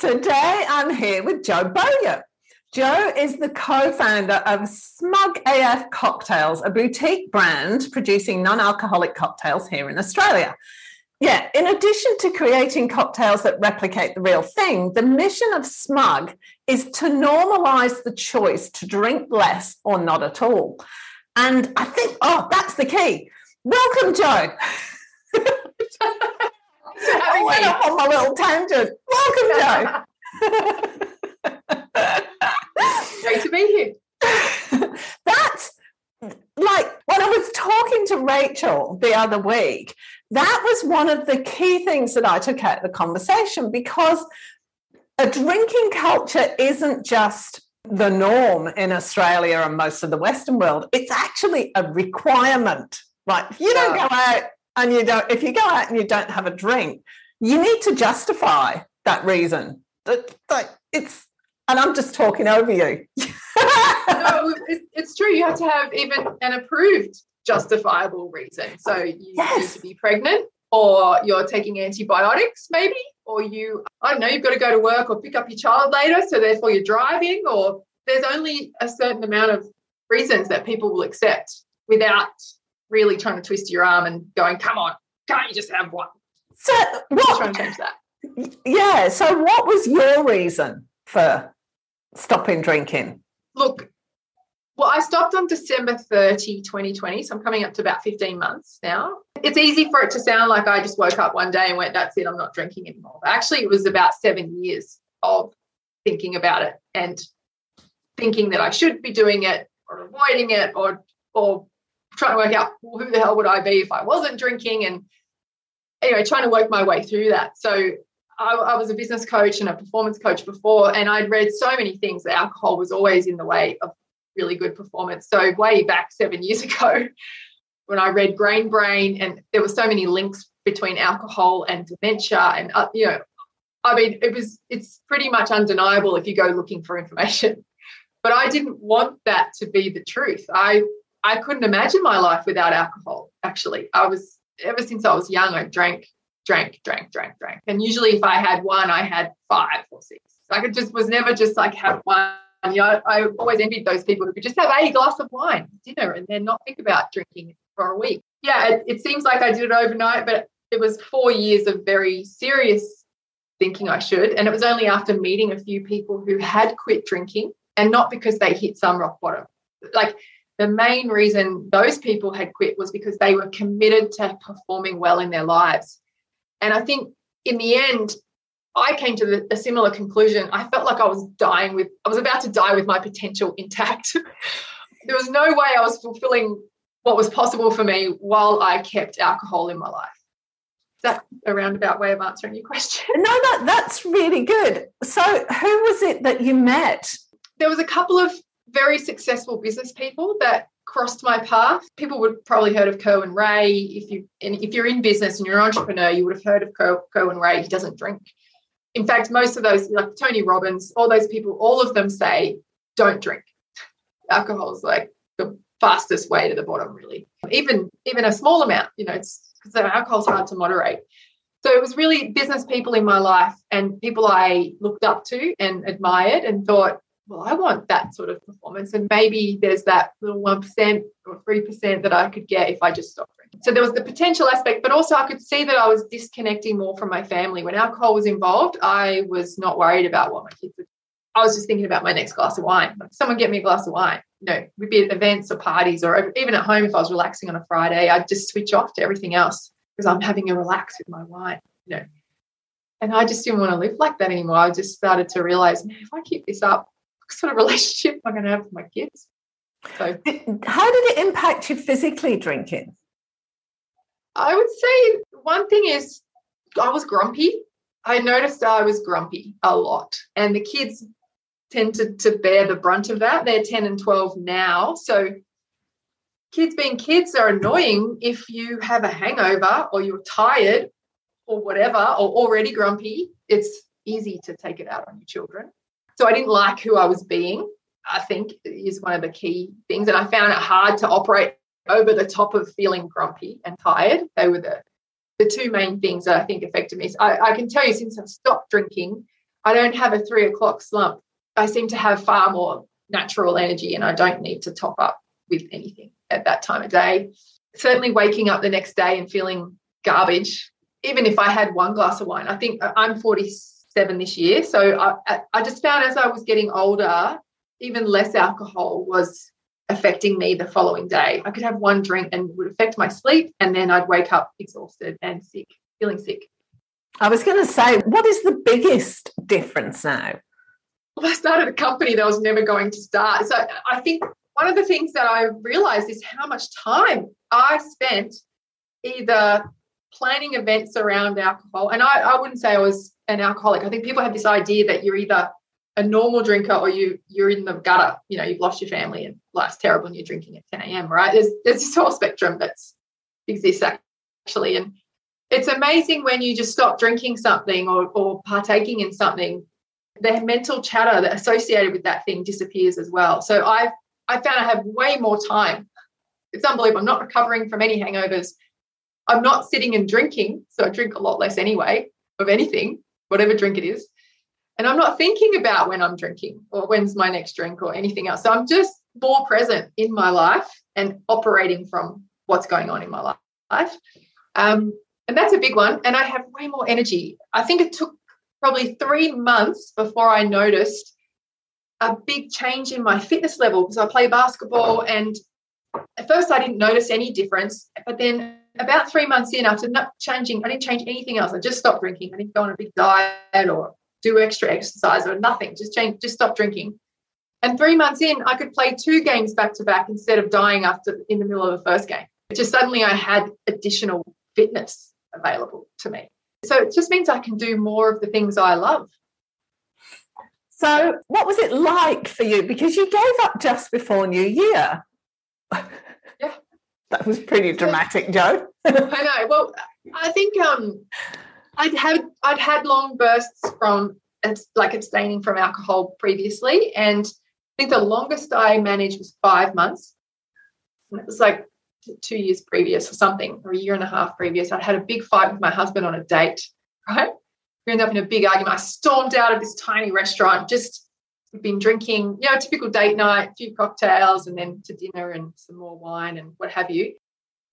Today I'm here with Joe Bowyer. Joe is the co founder of Smug AF Cocktails, a boutique brand producing non alcoholic cocktails here in Australia. Yeah, in addition to creating cocktails that replicate the real thing, the mission of Smug is to normalize the choice to drink less or not at all. And I think, oh, that's the key. Welcome, Jo. Went off on my little tangent. Welcome, Jo. Great to be here. That's like when I was talking to Rachel the other week, that was one of the key things that I took out of the conversation because a drinking culture isn't just the norm in Australia and most of the Western world. It's actually a requirement. Like you don't go out and you don't if you go out and you don't have a drink you need to justify that That like it's and i'm just talking over you no it's true you have to have even an approved justifiable reason so you yes. need to be pregnant or you're taking antibiotics maybe or you i don't know you've got to go to work or pick up your child later so therefore you're driving or there's only a certain amount of reasons that people will accept without really trying to twist your arm and going, come on, can't you just have one? So what? Trying to change that. Yeah. So what was your reason for stopping drinking? Look, well, I stopped on December 30, 2020. So I'm coming up to about 15 months now. It's easy for it to sound like I just woke up one day and went, that's it, I'm not drinking anymore. But actually, it was about seven years of thinking about it and thinking that I should be doing it or avoiding it or or trying to work out well, who the hell would I be if I wasn't drinking and anyway trying to work my way through that. So I, I, was a business coach and a performance coach before and I'd read so many things that alcohol was always in the way of really good performance. So way back seven years ago when I read Grain Brain and there were so many links between alcohol and dementia and uh, you know I mean it was it's pretty much undeniable if you go looking for information. But I didn't want that to be the truth. I I couldn't imagine my life without alcohol, actually. I was, ever since I was young, I drank, drank, drank, drank, drank. And usually if I had one, I had five or six. Like it just was never just like have one. You know, I always envied those people who could just have a glass of wine dinner and then not think about drinking for a week. Yeah, it, it seems like I did it overnight, but it was four years of very serious thinking I should. And it was only after meeting a few people who had quit drinking and not because they hit some rock bottom. Like the main reason those people had quit was because they were committed to performing well in their lives. And I think in the end, I came to the, a similar conclusion. I felt like I was dying with, I was about to die with my potential intact. there was no way I was fulfilling what was possible for me while I kept alcohol in my life. Is that a roundabout way of answering your question? No, that, that's really good. So, who was it that you met? There was a couple of very successful business people that crossed my path. People would probably heard of Kerwin Rae. If you and if you're in business and you're an entrepreneur, you would have heard of Kerwin Rae. He doesn't drink. In fact, most of those, like Tony Robbins, all those people, all of them say, don't drink. Alcohol is like the fastest way to the bottom, really. Even even a small amount, you know, it's because alcohol's hard to moderate. So it was really business people in my life and people I looked up to and admired and thought, well, I want that sort of performance. And maybe there's that little 1% or 3% that I could get if I just stopped drinking. So there was the potential aspect, but also I could see that I was disconnecting more from my family. When alcohol was involved, I was not worried about what my kids would. I was just thinking about my next glass of wine. Like, someone get me a glass of wine. You know, we'd be at events or parties or even at home if I was relaxing on a Friday, I'd just switch off to everything else because I'm having a relax with my wine. You know, and I just didn't want to live like that anymore. I just started to realize, man, if I keep this up, sort of relationship I'm going to have with my kids. So, how did it impact you physically drinking? I would say one thing is I was grumpy. I noticed I was grumpy a lot, and the kids tended to bear the brunt of that. They're 10 and 12 now. So, kids being kids are annoying if you have a hangover or you're tired or whatever, or already grumpy. It's easy to take it out on your children. So, I didn't like who I was being, I think is one of the key things. And I found it hard to operate over the top of feeling grumpy and tired. They were the the two main things that I think affected me. So I, I can tell you since I've stopped drinking, I don't have a three o'clock slump. I seem to have far more natural energy and I don't need to top up with anything at that time of day. Certainly waking up the next day and feeling garbage, even if I had one glass of wine. I think I'm 47 this year. So I, I just found as I was getting older, even less alcohol was affecting me the following day. I could have one drink and would affect my sleep, and then I'd wake up exhausted and sick, feeling sick. I was going to say, what is the biggest difference now? Well, I started a company that I was never going to start. So I think one of the things that I realized is how much time I spent either planning events around alcohol. And I, I wouldn't say I was an alcoholic. I think people have this idea that you're either a normal drinker or you you're in the gutter. You know you've lost your family and life's terrible and you're drinking at 10 a.m right? There's there's this whole spectrum that's exists actually. And it's amazing when you just stop drinking something or, or partaking in something the mental chatter that associated with that thing disappears as well. So i've i found i have way more time. It's unbelievable. I'm not recovering from any hangovers. I'm not sitting and drinking so i drink a lot less anyway of anything whatever drink it is and I'm not thinking about when I'm drinking or when's my next drink or anything else. So I'm just more present in my life and operating from what's going on in my life. Um, and that's a big one. And I have way more energy. I think it took probably three months before I noticed a big change in my fitness level because I play basketball and at first I didn't notice any difference, but then about three months in, after not changing, I didn't change anything else. I just stopped drinking. I didn't go on a big diet or do extra exercise or nothing, just change, just stop drinking. And three months in, I could play two games back to back instead of dying after in the middle of the first game. Just suddenly I had additional fitness available to me. So it just means I can do more of the things I love. So, what was it like for you? Because you gave up just before New Year. Yeah. That was pretty dramatic, Joe. I know. Well, I think um, I'd had I'd had long bursts from it's like abstaining from alcohol previously, and I think the longest I managed was five months. And it was like two years previous or something, or a year and a half previous. I'd had a big fight with my husband on a date, right? We ended up in a big argument. I stormed out of this tiny restaurant, just been drinking, you know, typical date night, a few cocktails, and then to dinner and some more wine and what have you.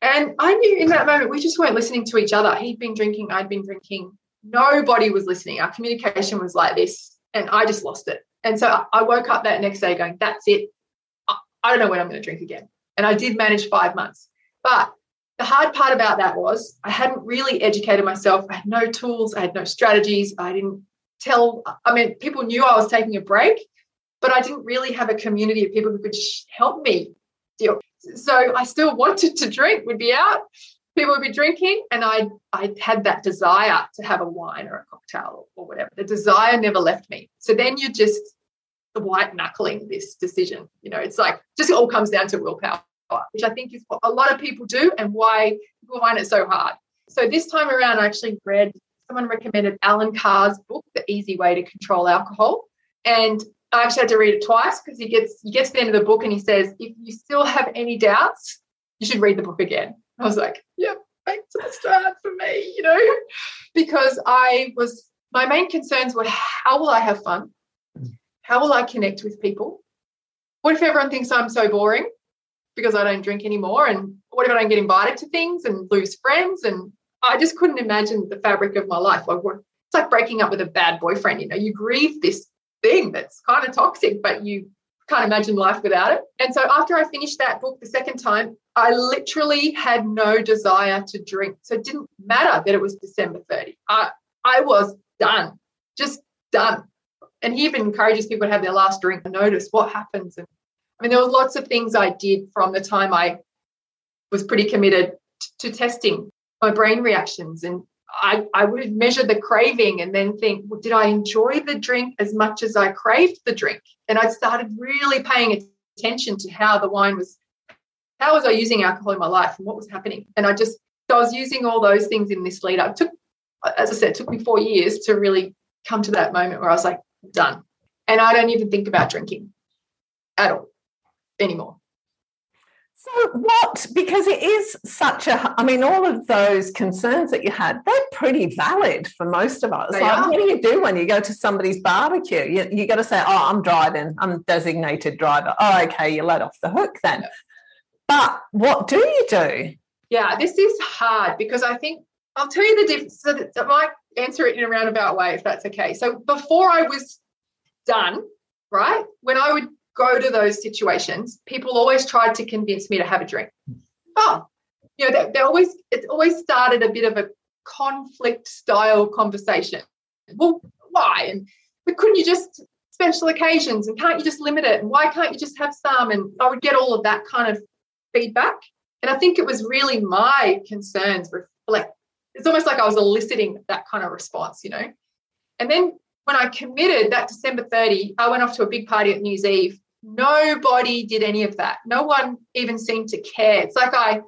And I knew in that moment we just weren't listening to each other. He'd been drinking, I'd been drinking. Nobody was listening. Our communication was like this, and I just lost it. And so I woke up that next day going, That's it. I don't know when I'm going to drink again. And I did manage five months. But the hard part about that was I hadn't really educated myself. I had no tools, I had no strategies. I didn't tell, I mean, people knew I was taking a break, but I didn't really have a community of people who could help me deal so I still wanted to drink, would be out, people would be drinking, and I I had that desire to have a wine or a cocktail or whatever. The desire never left me. So then you just white knuckling this decision. You know, it's like just it all comes down to willpower, which I think is what a lot of people do and why people find it so hard. So this time around, I actually read someone recommended Allen Carr's book, The Easy Way to Control Alcohol. And I actually had to read it twice because he gets he gets to the end of the book and he says, if you still have any doubts, you should read the book again. I was like, yep, back to the start for me, you know, because I was my main concerns were how will I have fun? How will I connect with people? What if everyone thinks I'm so boring because I don't drink anymore? And what if I don't get invited to things and lose friends? And I just couldn't imagine the fabric of my life. Like it's like breaking up with a bad boyfriend. You know, you grieve this thing that's kind of toxic, but you can't imagine life without it. And so after I finished that book the second time, I literally had no desire to drink. So it didn't matter that it was December 30. I, I was done, just done. And he even encourages people to have their last drink and notice what happens. And I mean, there were lots of things I did from the time I was pretty committed to testing my brain reactions and I, I would measure the craving and then think, well, did I enjoy the drink as much as I craved the drink? And I started really paying attention to how the wine was, how was I using alcohol in my life and what was happening? And I just, I was using all those things in this lead up. Took, as I said, it took me four years to really come to that moment where I was like, done. And I don't even think about drinking at all anymore. So, what, because it is such a, I mean, all of those concerns that you had, they're pretty valid for most of us. They like, are. what do you do when you go to somebody's barbecue? You, you got to say, oh, I'm driving, I'm designated driver. Oh, okay, you're let off the hook then. Yeah. But what do you do? Yeah, this is hard because I think I'll tell you the difference. So that, I might answer it in a roundabout way if that's okay. So before I was done, right, when I would go to those situations, people always tried to convince me to have a drink. Oh, you know, they, they always it always started a bit of a conflict style conversation. Well, why? And but couldn't you just special occasions and can't you just limit it? And why can't you just have some? And I would get all of that kind of feedback. And I think it was really my concerns reflect. It's almost like I was eliciting that kind of response, you know. And then when I committed that December 30, I went off to a big party at New Year's Eve. Nobody did any of that. No one even seemed to care. It's like I,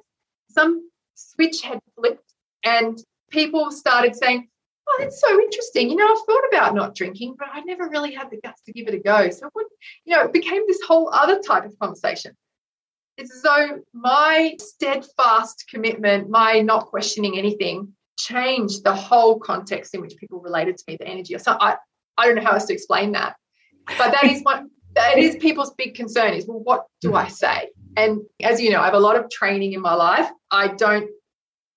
some switch had flipped and people started saying, Oh, that's so interesting. You know, I've thought about not drinking, but I never really had the guts to give it a go. So, what, you know, it became this whole other type of conversation. It's as though my steadfast commitment, my not questioning anything, changed the whole context in which people related to me, the energy. So I, I don't know how else to explain that. But that is what that is people's big concern is well, what do I mm-hmm. say? And as you know, I have a lot of training in my life. I don't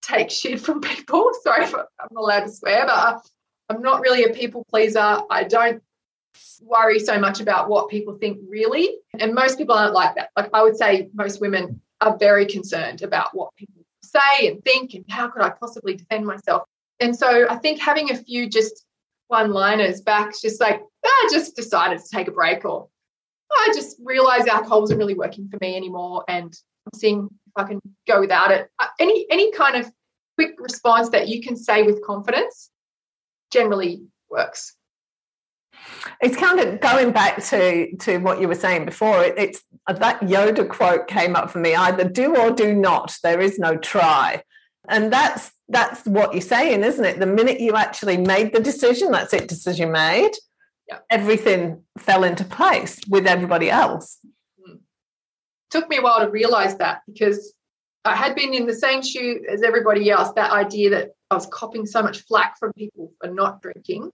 take shit from people. Sorry if I'm not allowed to swear, but I'm not really a people pleaser. I don't worry so much about what people think really. And most people aren't like that. Like I would say most women are very concerned about what people say and think and how could I possibly defend myself. And so I think having a few just one liners back, just like, I just decided to take a break or I just realized alcohol wasn't really working for me anymore and I'm seeing if I can go without it. Uh, Any any kind of quick response that you can say with confidence generally works. It's kind of going back to to what you were saying before. It, it's that Yoda quote came up for me: either do or do not. There is no try, and that's that's what you're saying, isn't it? The minute you actually made the decision, that's it. Decision made. Yeah. Everything fell into place with everybody else. Hmm. took me a while to realize that because I had been in the same shoe as everybody else. That idea that I was copping so much flack from people for not drinking.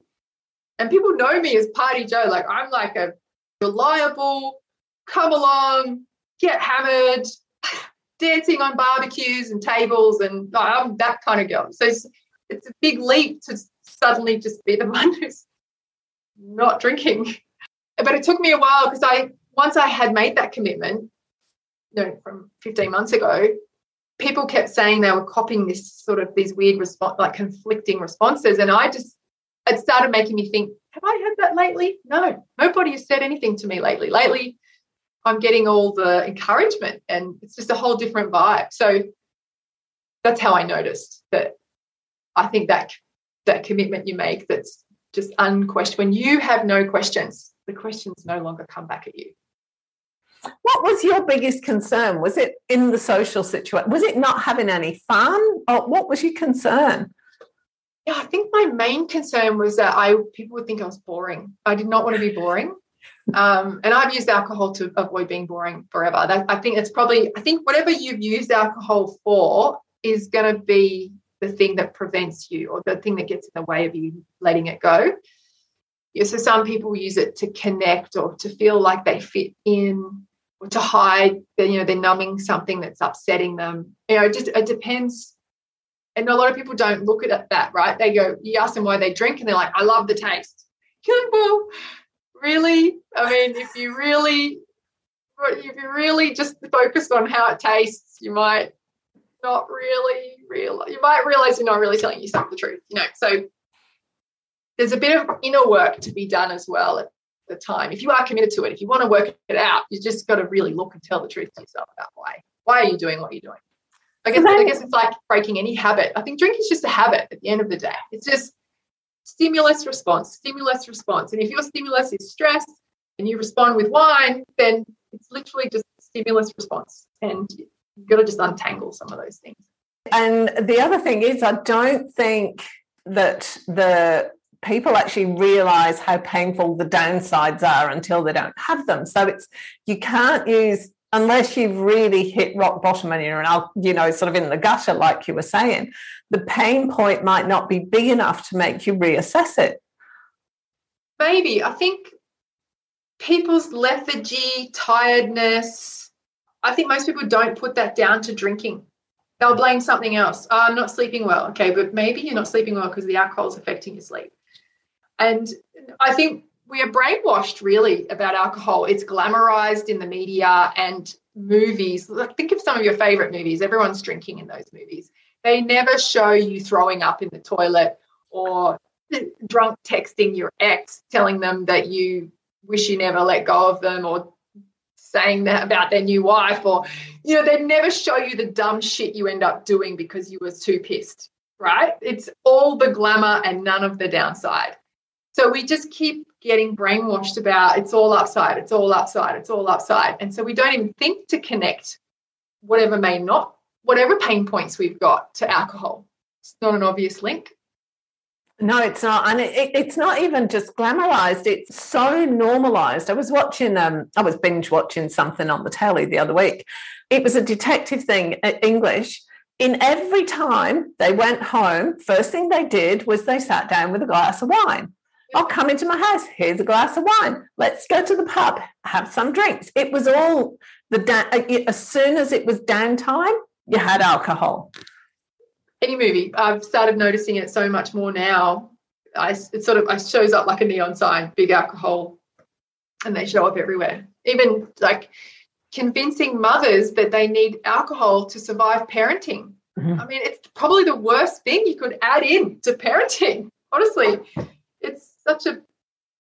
And people know me as Party Joe. Like I'm like a reliable, come along, get hammered, dancing on barbecues and tables. And oh, I'm that kind of girl. So it's, it's a big leap to suddenly just be the one who's not drinking. But it took me a while because I, once I had made that commitment, you know, from 15 months ago, people kept saying they were copying this sort of these weird response, like conflicting responses. And I just, it started making me think, have I had that lately? No, nobody has said anything to me lately. Lately, I'm getting all the encouragement and it's just a whole different vibe. So that's how I noticed that I think that that commitment you make that's just unquestioned when you have no questions, the questions no longer come back at you. What was your biggest concern? Was it in the social situation? Was it not having any fun? Or what was your concern? Yeah, I think my main concern was that I people would think I was boring. I did not want to be boring. Um, and I've used alcohol to avoid being boring forever. That, I think it's probably, I think whatever you've used alcohol for is going to be the thing that prevents you or the thing that gets in the way of you letting it go. Yeah, so some people use it to connect or to feel like they fit in or to hide, you know, they're numbing something that's upsetting them. You know, it just it depends. And a lot of people don't look at that, right? They go, you ask them why they drink, and they're like, I love the taste. Like, well, really? I mean, if you really, if you really just focus on how it tastes, you might not really real. You might realize you're not really telling yourself the truth. You know, so there's a bit of inner work to be done as well at the time. If you are committed to it, if you want to work it out, you just got to really look and tell the truth to yourself about why. Why are you doing what you're doing? I guess, I guess it's like breaking any habit. I think drink is just a habit at the end of the day. It's just stimulus response, stimulus response. And if your stimulus is stress and you respond with wine, then it's literally just stimulus response. And you've got to just untangle some of those things. And the other thing is, I don't think that the people actually realize how painful the downsides are until they don't have them. So it's you can't use unless you've really hit rock bottom and you're you know, sort of in the gutter, like you were saying, the pain point might not be big enough to make you reassess it. Maybe. I think people's lethargy, tiredness, I think most people don't put that down to drinking. They'll blame something else. Oh, I'm not sleeping well. Okay, but maybe you're not sleeping well because the alcohol is affecting your sleep. And I think we are brainwashed really about alcohol. It's glamorized in the media and movies. Think of some of your favorite movies. Everyone's drinking in those movies. They never show you throwing up in the toilet or drunk texting your ex, telling them that you wish you never let go of them or saying that about their new wife or you know they never show you the dumb shit you end up doing because you were too pissed right it's all the glamour and none of the downside so we just keep getting brainwashed about it's all upside, it's all upside, it's all upside. And so we don't even think to connect whatever may not, whatever pain points we've got to alcohol. It's not an obvious link. No, it's not, and it, it's not even just glamorized. It's so normalized. I was watching, um, I was binge watching something on the telly the other week. It was a detective thing, English. In every time they went home, first thing they did was they sat down with a glass of wine. I'll come into my house. Here's a glass of wine. Let's go to the pub, have some drinks. It was all the da- uh, as soon as it was downtime, you had alcohol. Any movie, I've started noticing it so much more now. I it sort of it shows up like a neon sign, big alcohol, and they show up everywhere. Even like convincing mothers that they need alcohol to survive parenting. Mm-hmm. I mean, it's probably the worst thing you could add in to parenting. Honestly, it's such a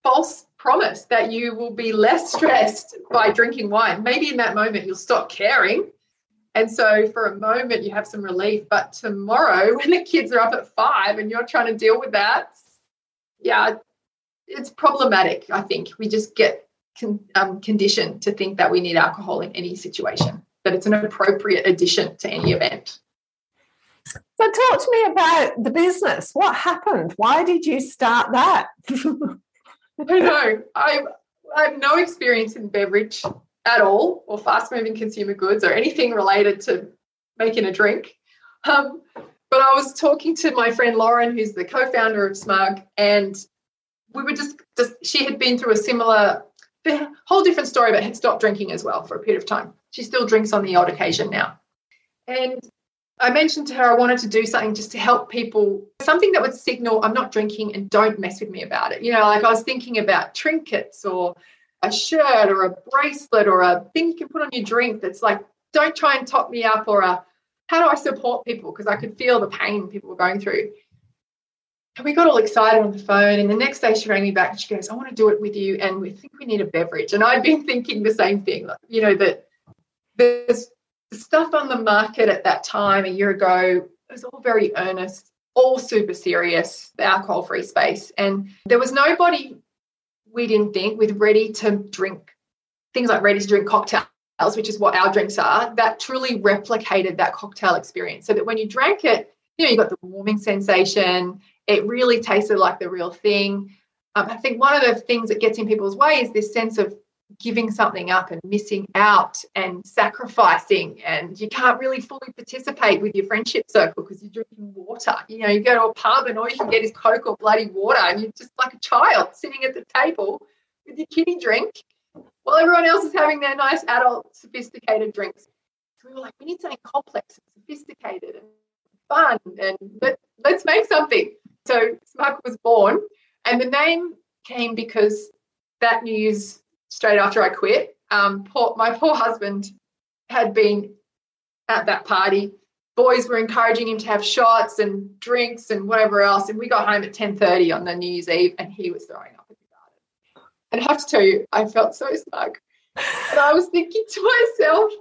false promise that you will be less stressed by drinking wine. Maybe in that moment you'll stop caring. And so for a moment you have some relief. But tomorrow, when the kids are up at five and you're trying to deal with that, yeah, it's problematic. I think we just get con- um, conditioned to think that we need alcohol in any situation, that it's an appropriate addition to any event. So talk to me about the business. What happened? Why did you start that? I know. I, I have no experience in beverage at all, or fast moving consumer goods, or anything related to making a drink. Um, but I was talking to my friend Lauren, who's the co-founder of Smug, and we were just, just she had been through a similar, whole different story, but had stopped drinking as well for a period of time. She still drinks on the odd occasion now. And I mentioned to her I wanted to do something just to help people, something that would signal I'm not drinking and don't mess with me about it. You know, like I was thinking about trinkets or a shirt or a bracelet or a thing you can put on your drink that's like, don't try and top me up or a how do I support people? Because I could feel the pain people were going through. And we got all excited on the phone. And the next day she rang me back and she goes, I want to do it with you. And we think we need a beverage. And I'd been thinking the same thing, like, you know, that there's the stuff on the market at that time a year ago It was all very earnest, all super serious, the alcohol free space. And there was nobody we didn't think with ready to drink things like ready to drink cocktails, which is what our drinks are, that truly replicated that cocktail experience. So that when you drank it, you know, you got the warming sensation, it really tasted like the real thing. Um, I think one of the things that gets in people's way is this sense of giving something up and missing out and sacrificing and you can't really fully participate with your friendship circle because you're drinking water. You know you go to a pub and all you can get is coke or bloody water and you're just like a child sitting at the table with your kiddie drink while everyone else is having their nice adult sophisticated drinks. So we were like we need something complex and sophisticated and fun and let, let's make something. So smug was born and the name came because that news straight after I quit. Um, poor, my poor husband had been at that party. Boys were encouraging him to have shots and drinks and whatever else. And we got home at 10.30 on the New Year's Eve and he was throwing up in the garden. And I have to tell you, I felt so smug. And I was thinking to myself,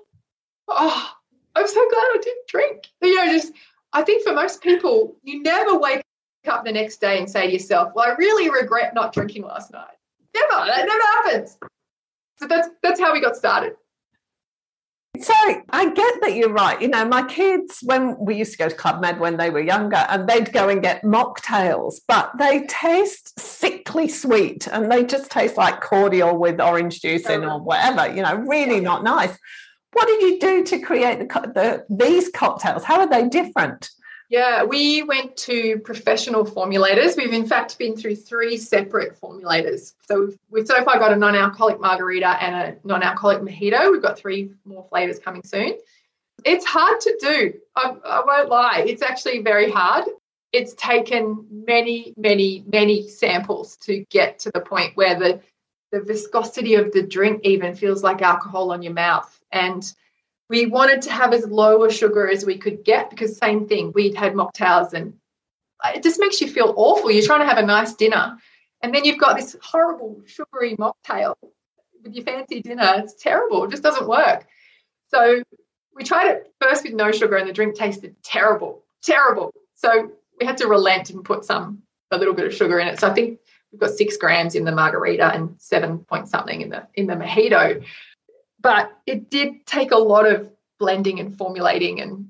oh, I'm so glad I didn't drink. You know, just I think for most people, you never wake up the next day and say to yourself, Well, I really regret not drinking last night. Never. That never happens. So that's that's how we got started. So I get that you're right. You know, my kids, when we used to go to Club Med when they were younger, and they'd go and get mocktails, but they taste sickly sweet and they just taste like cordial with orange juice in or whatever, you know, really not nice. What did you do to create the, the these cocktails? How are they different? Yeah, we went to professional formulators. We've in fact been through three separate formulators. So we've, we've so far got a non-alcoholic margarita and a non-alcoholic mojito. We've got three more flavors coming soon. It's hard to do. I, I won't lie. It's actually very hard. It's taken many, many, many samples to get to the point where the the viscosity of the drink even feels like alcohol on your mouth. And we wanted to have as low a sugar as we could get because same thing we'd had mocktails and it just makes you feel awful. You're trying to have a nice dinner and then you've got this horrible sugary mocktail with your fancy dinner. It's terrible. It just doesn't work. So we tried it first with no sugar and the drink tasted terrible terrible. So we had to relent and put some a little bit of sugar in it. So i think we've got six grams in the margarita and seven point something in the in the mojito but it did take a lot of blending and formulating and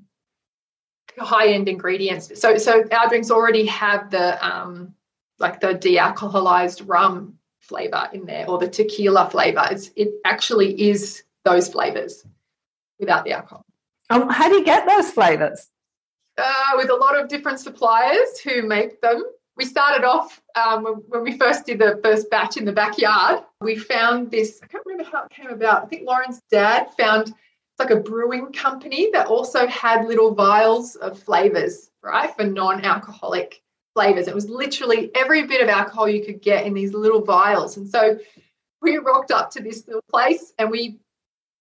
high end ingredients. So, so our drinks already have the um, like the de-alcoholized rum flavor in there or the tequila flavor. It's, it actually is those flavors without the alcohol. Um, how do you get those flavors? Uh, with a lot of different suppliers who make them we started off um, when we first did the first batch in the backyard. We found this, I can't remember how it came about. I think Lauren's dad found it's like a brewing company that also had little vials of flavors, right, for non alcoholic flavors. It was literally every bit of alcohol you could get in these little vials. And so we rocked up to this little place and we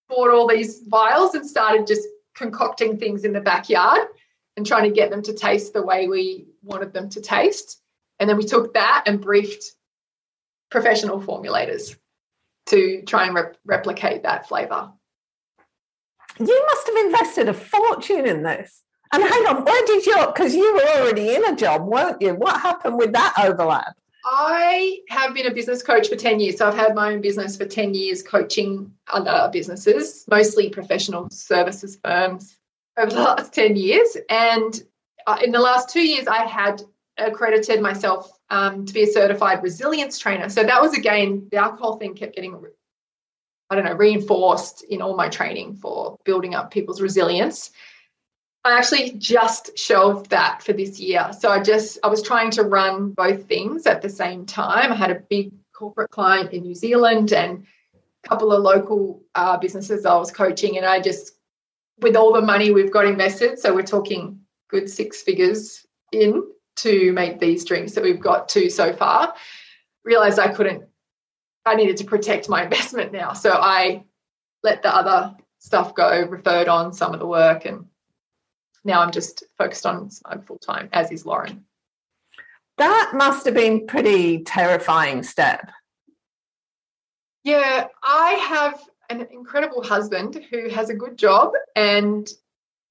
bought all these vials and started just concocting things in the backyard and trying to get them to taste the way we wanted them to taste. And then we took that and briefed professional formulators to try and rep- replicate that flavor. You must have invested a fortune in this. And hang on, where did you, because you were already in a job, weren't you? What happened with that overlap? I have been a business coach for 10 years. So I've had my own business for 10 years coaching other businesses, mostly professional services firms over the last 10 years. And uh, in the last two years, I had accredited myself um, to be a certified resilience trainer. So that was again, the alcohol thing kept getting, I don't know, reinforced in all my training for building up people's resilience. I actually just shelved that for this year. So I just, I was trying to run both things at the same time. I had a big corporate client in New Zealand and a couple of local uh, businesses I was coaching, and I just, with all the money we've got invested, so we're talking good six figures in to make these drinks that we've got to so far, realized I couldn't, I needed to protect my investment now. So I let the other stuff go, referred on some of the work, and now I'm just focused on full time, as is Lauren. That must have been pretty terrifying step. Yeah, I have an incredible husband who has a good job and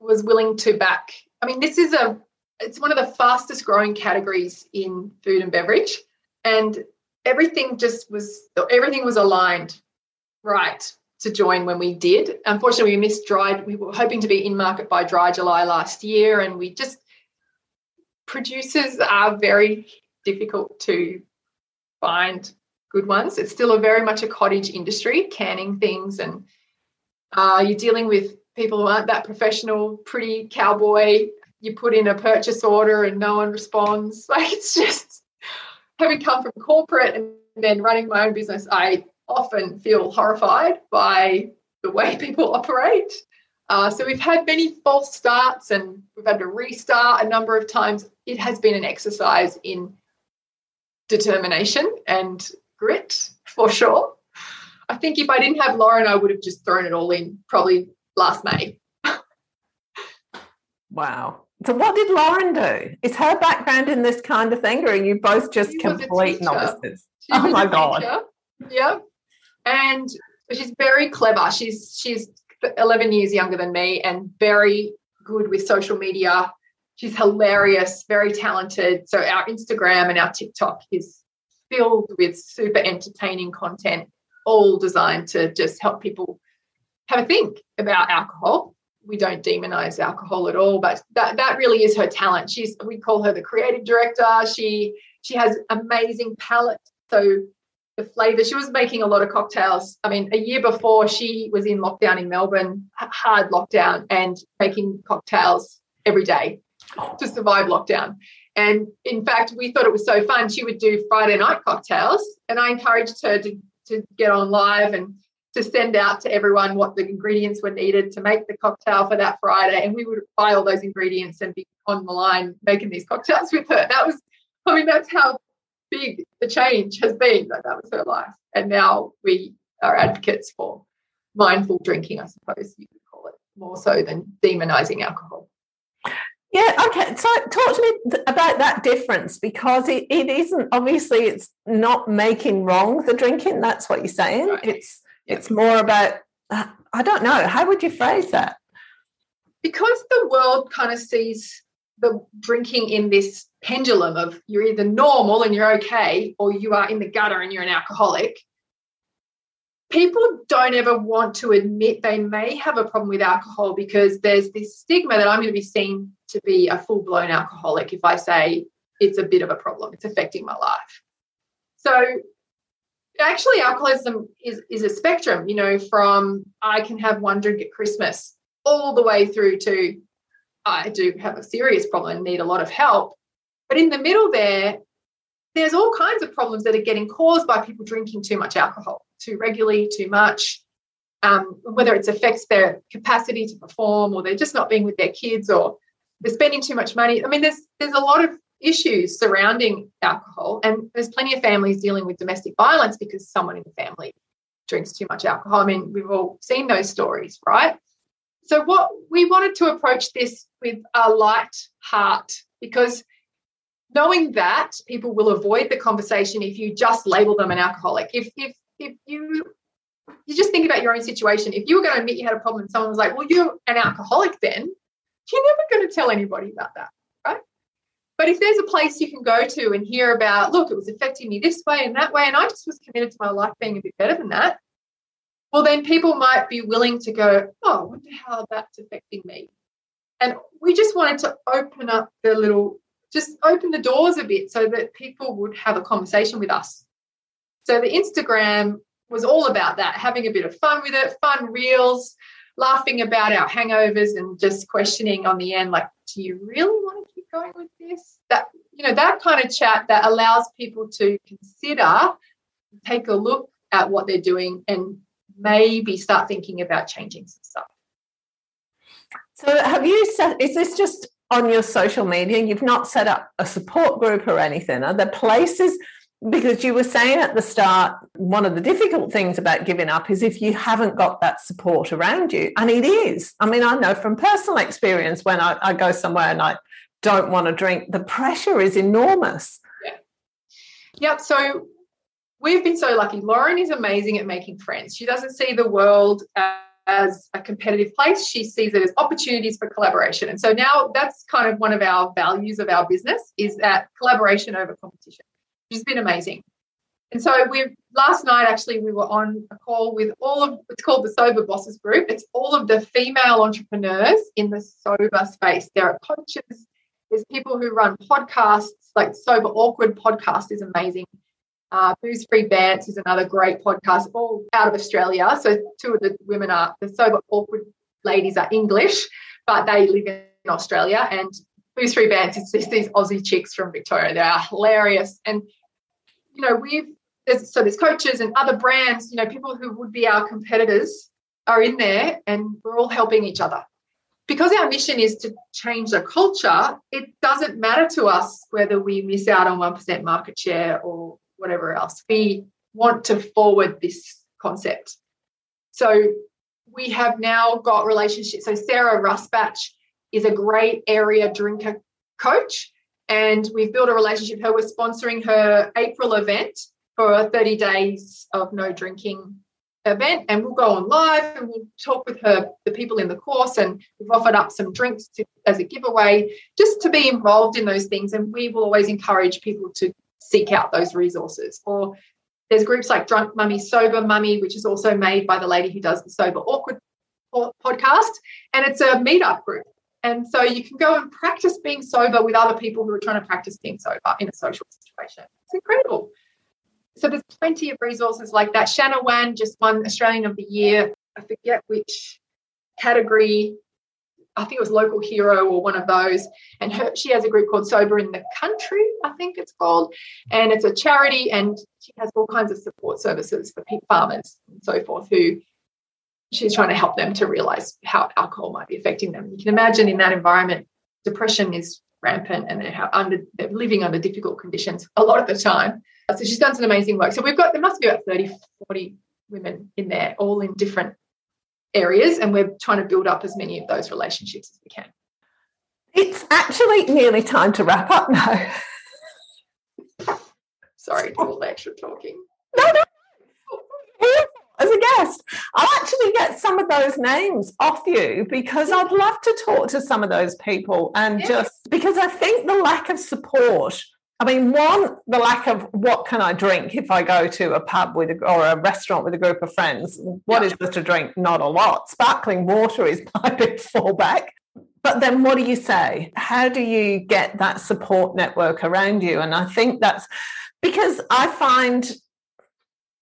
was willing to back. I mean, this is a it's one of the fastest growing categories in food and beverage and everything just was everything was aligned right to join when we did. Unfortunately we missed dry we were hoping to be in market by dry july last year and we just producers are very difficult to find good ones. It's still a very much a cottage industry canning things and uh, you're dealing with people who aren't that professional pretty cowboy you put in a purchase order and no one responds. Like it's just having come from corporate and then running my own business, I often feel horrified by the way people operate. Uh, so we've had many false starts and we've had to restart a number of times. It has been an exercise in determination and grit for sure. I think if I didn't have Lauren, I would have just thrown it all in probably last May. wow. So, what did Lauren do? Is her background in this kind of thing, or are you both just she complete novices? She oh my god! Yeah, and she's very clever. She's she's 11 years younger than me and very good with social media. She's hilarious, very talented. So our Instagram and our TikTok is filled with super entertaining content, all designed to just help people have a think about alcohol. We don't demonize alcohol at all, but that, that really is her talent. She's we call her the creative director. She she has amazing palate. So the flavor. She was making a lot of cocktails. I mean, a year before she was in lockdown in Melbourne, hard lockdown, and making cocktails every day to survive lockdown. And in fact, we thought it was so fun. She would do Friday night cocktails, and I encouraged her to, to get on live and to send out to everyone what the ingredients were needed to make the cocktail for that Friday. And we would buy all those ingredients and be on the line making these cocktails with her. That was, I mean, that's how big the change has been. That that was her life. And now we are advocates for mindful drinking, I suppose you could call it, more so than demonizing alcohol. Yeah, okay. So talk to me about that difference because it, it isn't obviously it's not making wrong the drinking, that's what you're saying. Right. It's yeah. it's more about I don't know, how would you phrase that? Because the world kind of sees the drinking in this pendulum of you're either normal and you're okay, or you are in the gutter and you're an alcoholic. People don't ever want to admit they may have a problem with alcohol because there's this stigma that I'm going to be seen to be a full blown alcoholic if I say it's a bit of a problem, it's affecting my life. So, actually, alcoholism is, is a spectrum, you know, from I can have one drink at Christmas all the way through to I do have a serious problem and need a lot of help. But in the middle there, there's all kinds of problems that are getting caused by people drinking too much alcohol, too regularly, too much. Um, whether it affects their capacity to perform, or they're just not being with their kids, or they're spending too much money. I mean, there's there's a lot of issues surrounding alcohol, and there's plenty of families dealing with domestic violence because someone in the family drinks too much alcohol. I mean, we've all seen those stories, right? So, what we wanted to approach this with a light heart because knowing that people will avoid the conversation if you just label them an alcoholic. If if if you you just think about your own situation. If you were going to admit you had a problem and someone was like, "Well, you're an alcoholic," then you're never going to tell anybody about that? But if there's a place you can go to and hear about, look, it was affecting me this way and that way, and I just was committed to my life being a bit better than that, well, then people might be willing to go, oh, I wonder how that's affecting me. And we just wanted to open up the little, just open the doors a bit so that people would have a conversation with us. So the Instagram was all about that, having a bit of fun with it, fun reels, laughing about our hangovers and just questioning on the end, like, do you really want to going with this? That, you know, that kind of chat that allows people to consider, take a look at what they're doing and maybe start thinking about changing some stuff. So, have you set, is this just on your social media? You've not set up a support group or anything? Are there places? Because you were saying at the start, one of the difficult things about giving up is if you haven't got that support around you. And it is. I mean, I know from personal experience when I, I go somewhere and I don't want to drink, the pressure is enormous. Yeah. Yep. So we've been so lucky. Lauren is amazing at making friends. She doesn't see the world as a competitive place. She sees it as opportunities for collaboration. And so now that's kind of one of our values of our business is that collaboration over competition, which has been amazing. And so we last night actually we were on a call with all of it's called the Sober Bosses Group. It's all of the female entrepreneurs in the sober space. There are coaches, there's people who run podcasts, like Sober Awkward podcast is amazing. Uh, Booze Free Bants is another great podcast, all out of Australia. So two of the women are the sober awkward ladies are English, but they live in Australia. And Booze Free Bants is these, these Aussie chicks from Victoria. They are hilarious. And you know, we've there's, so there's coaches and other brands. You know, people who would be our competitors are in there, and we're all helping each other. Because our mission is to change the culture, it doesn't matter to us whether we miss out on 1% market share or whatever else. We want to forward this concept. So we have now got relationships. So Sarah Rusbatch is a great area drinker coach, and we've built a relationship. Her we're sponsoring her April event for 30 days of no drinking event and we'll go on live and we'll talk with her, the people in the course, and we've offered up some drinks to, as a giveaway just to be involved in those things. And we will always encourage people to seek out those resources. Or there's groups like Drunk Mummy, Sober Mummy, which is also made by the lady who does the Sober Awkward podcast. And it's a meetup group. And so you can go and practice being sober with other people who are trying to practice being sober in a social situation. It's incredible. So there's plenty of resources like that. Shanna Whan just won Australian of the Year. I forget which category. I think it was local hero or one of those. And her, she has a group called Sober in the Country, I think it's called. And it's a charity and she has all kinds of support services for farmers and so forth who she's trying to help them to realize how alcohol might be affecting them. You can imagine in that environment, depression is rampant and they're, under, they're living under difficult conditions a lot of the time. So she's done some amazing work. So we've got, there must be about 30, 40 women in there, all in different areas. And we're trying to build up as many of those relationships as we can. It's actually nearly time to wrap up now. Sorry for all the extra talking. No, no. As a guest, I'll actually get some of those names off you because I'd love to talk to some of those people and yeah. just because I think the lack of support I mean, one, the lack of what can I drink if I go to a pub with a, or a restaurant with a group of friends. What yeah. is there to drink? Not a lot. Sparkling water is my big fallback. But then what do you say? How do you get that support network around you? And I think that's because I find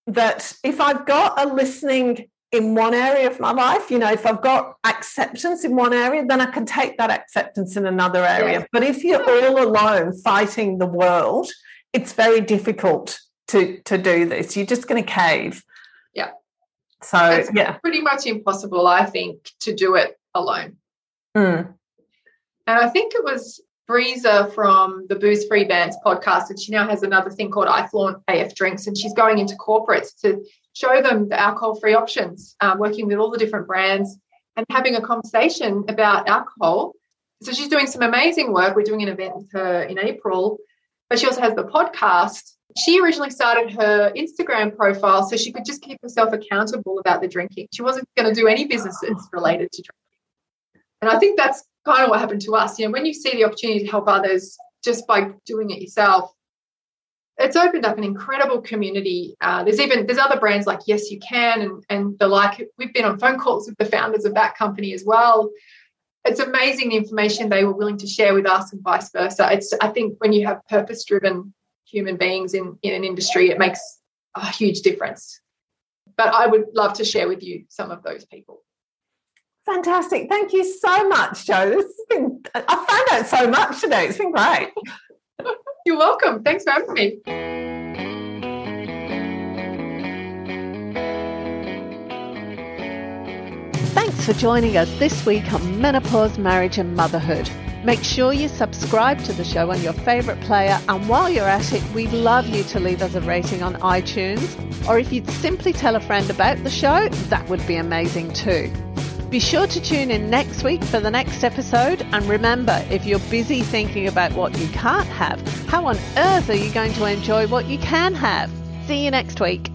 that if I've got a listening in one area of my life. You know, if I've got acceptance in one area, then I can take that acceptance in another area. Yeah. But if you're all alone fighting the world, it's very difficult to to do this. You're just going to cave. Yeah. So it's yeah, pretty much impossible, I think, to do it alone. Mm. And I think it was Breezer from the Booze Free Bands podcast, and she now has another thing called I Flaunt AF Drinks, and she's going into corporates to show them the alcohol free options, um, working with all the different brands and having a conversation about alcohol. So she's doing some amazing work. We're doing an event with her in April, but she also has the podcast. She originally started her Instagram profile so she could just keep herself accountable about the drinking. She wasn't going to do any businesses related to drinking. And I think that's kind of what happened to us. You know, when you see the opportunity to help others just by doing it yourself, it's opened up an incredible community. Uh, there's even there's other brands like Yes You Can and and the like. We've been on phone calls with the founders of that company as well. It's amazing the information they were willing to share with us and vice versa. It's I think when you have purpose driven human beings in in an industry, it makes a huge difference. But I would love to share with you some of those people. Fantastic. Thank you so much, Joe. This has been I found out so much today. It's been great. You're welcome. Thanks for having me. Thanks for joining us this week on Menopause, Marriage and Motherhood. Make sure you subscribe to the show on your favourite player, and while you're at it, we'd love you to leave us a rating on iTunes. Or if you'd simply tell a friend about the show, that would be amazing too. Be sure to tune in next week for the next episode. And remember, if you're busy thinking about what you can't have, how on earth are you going to enjoy what you can have? See you next week.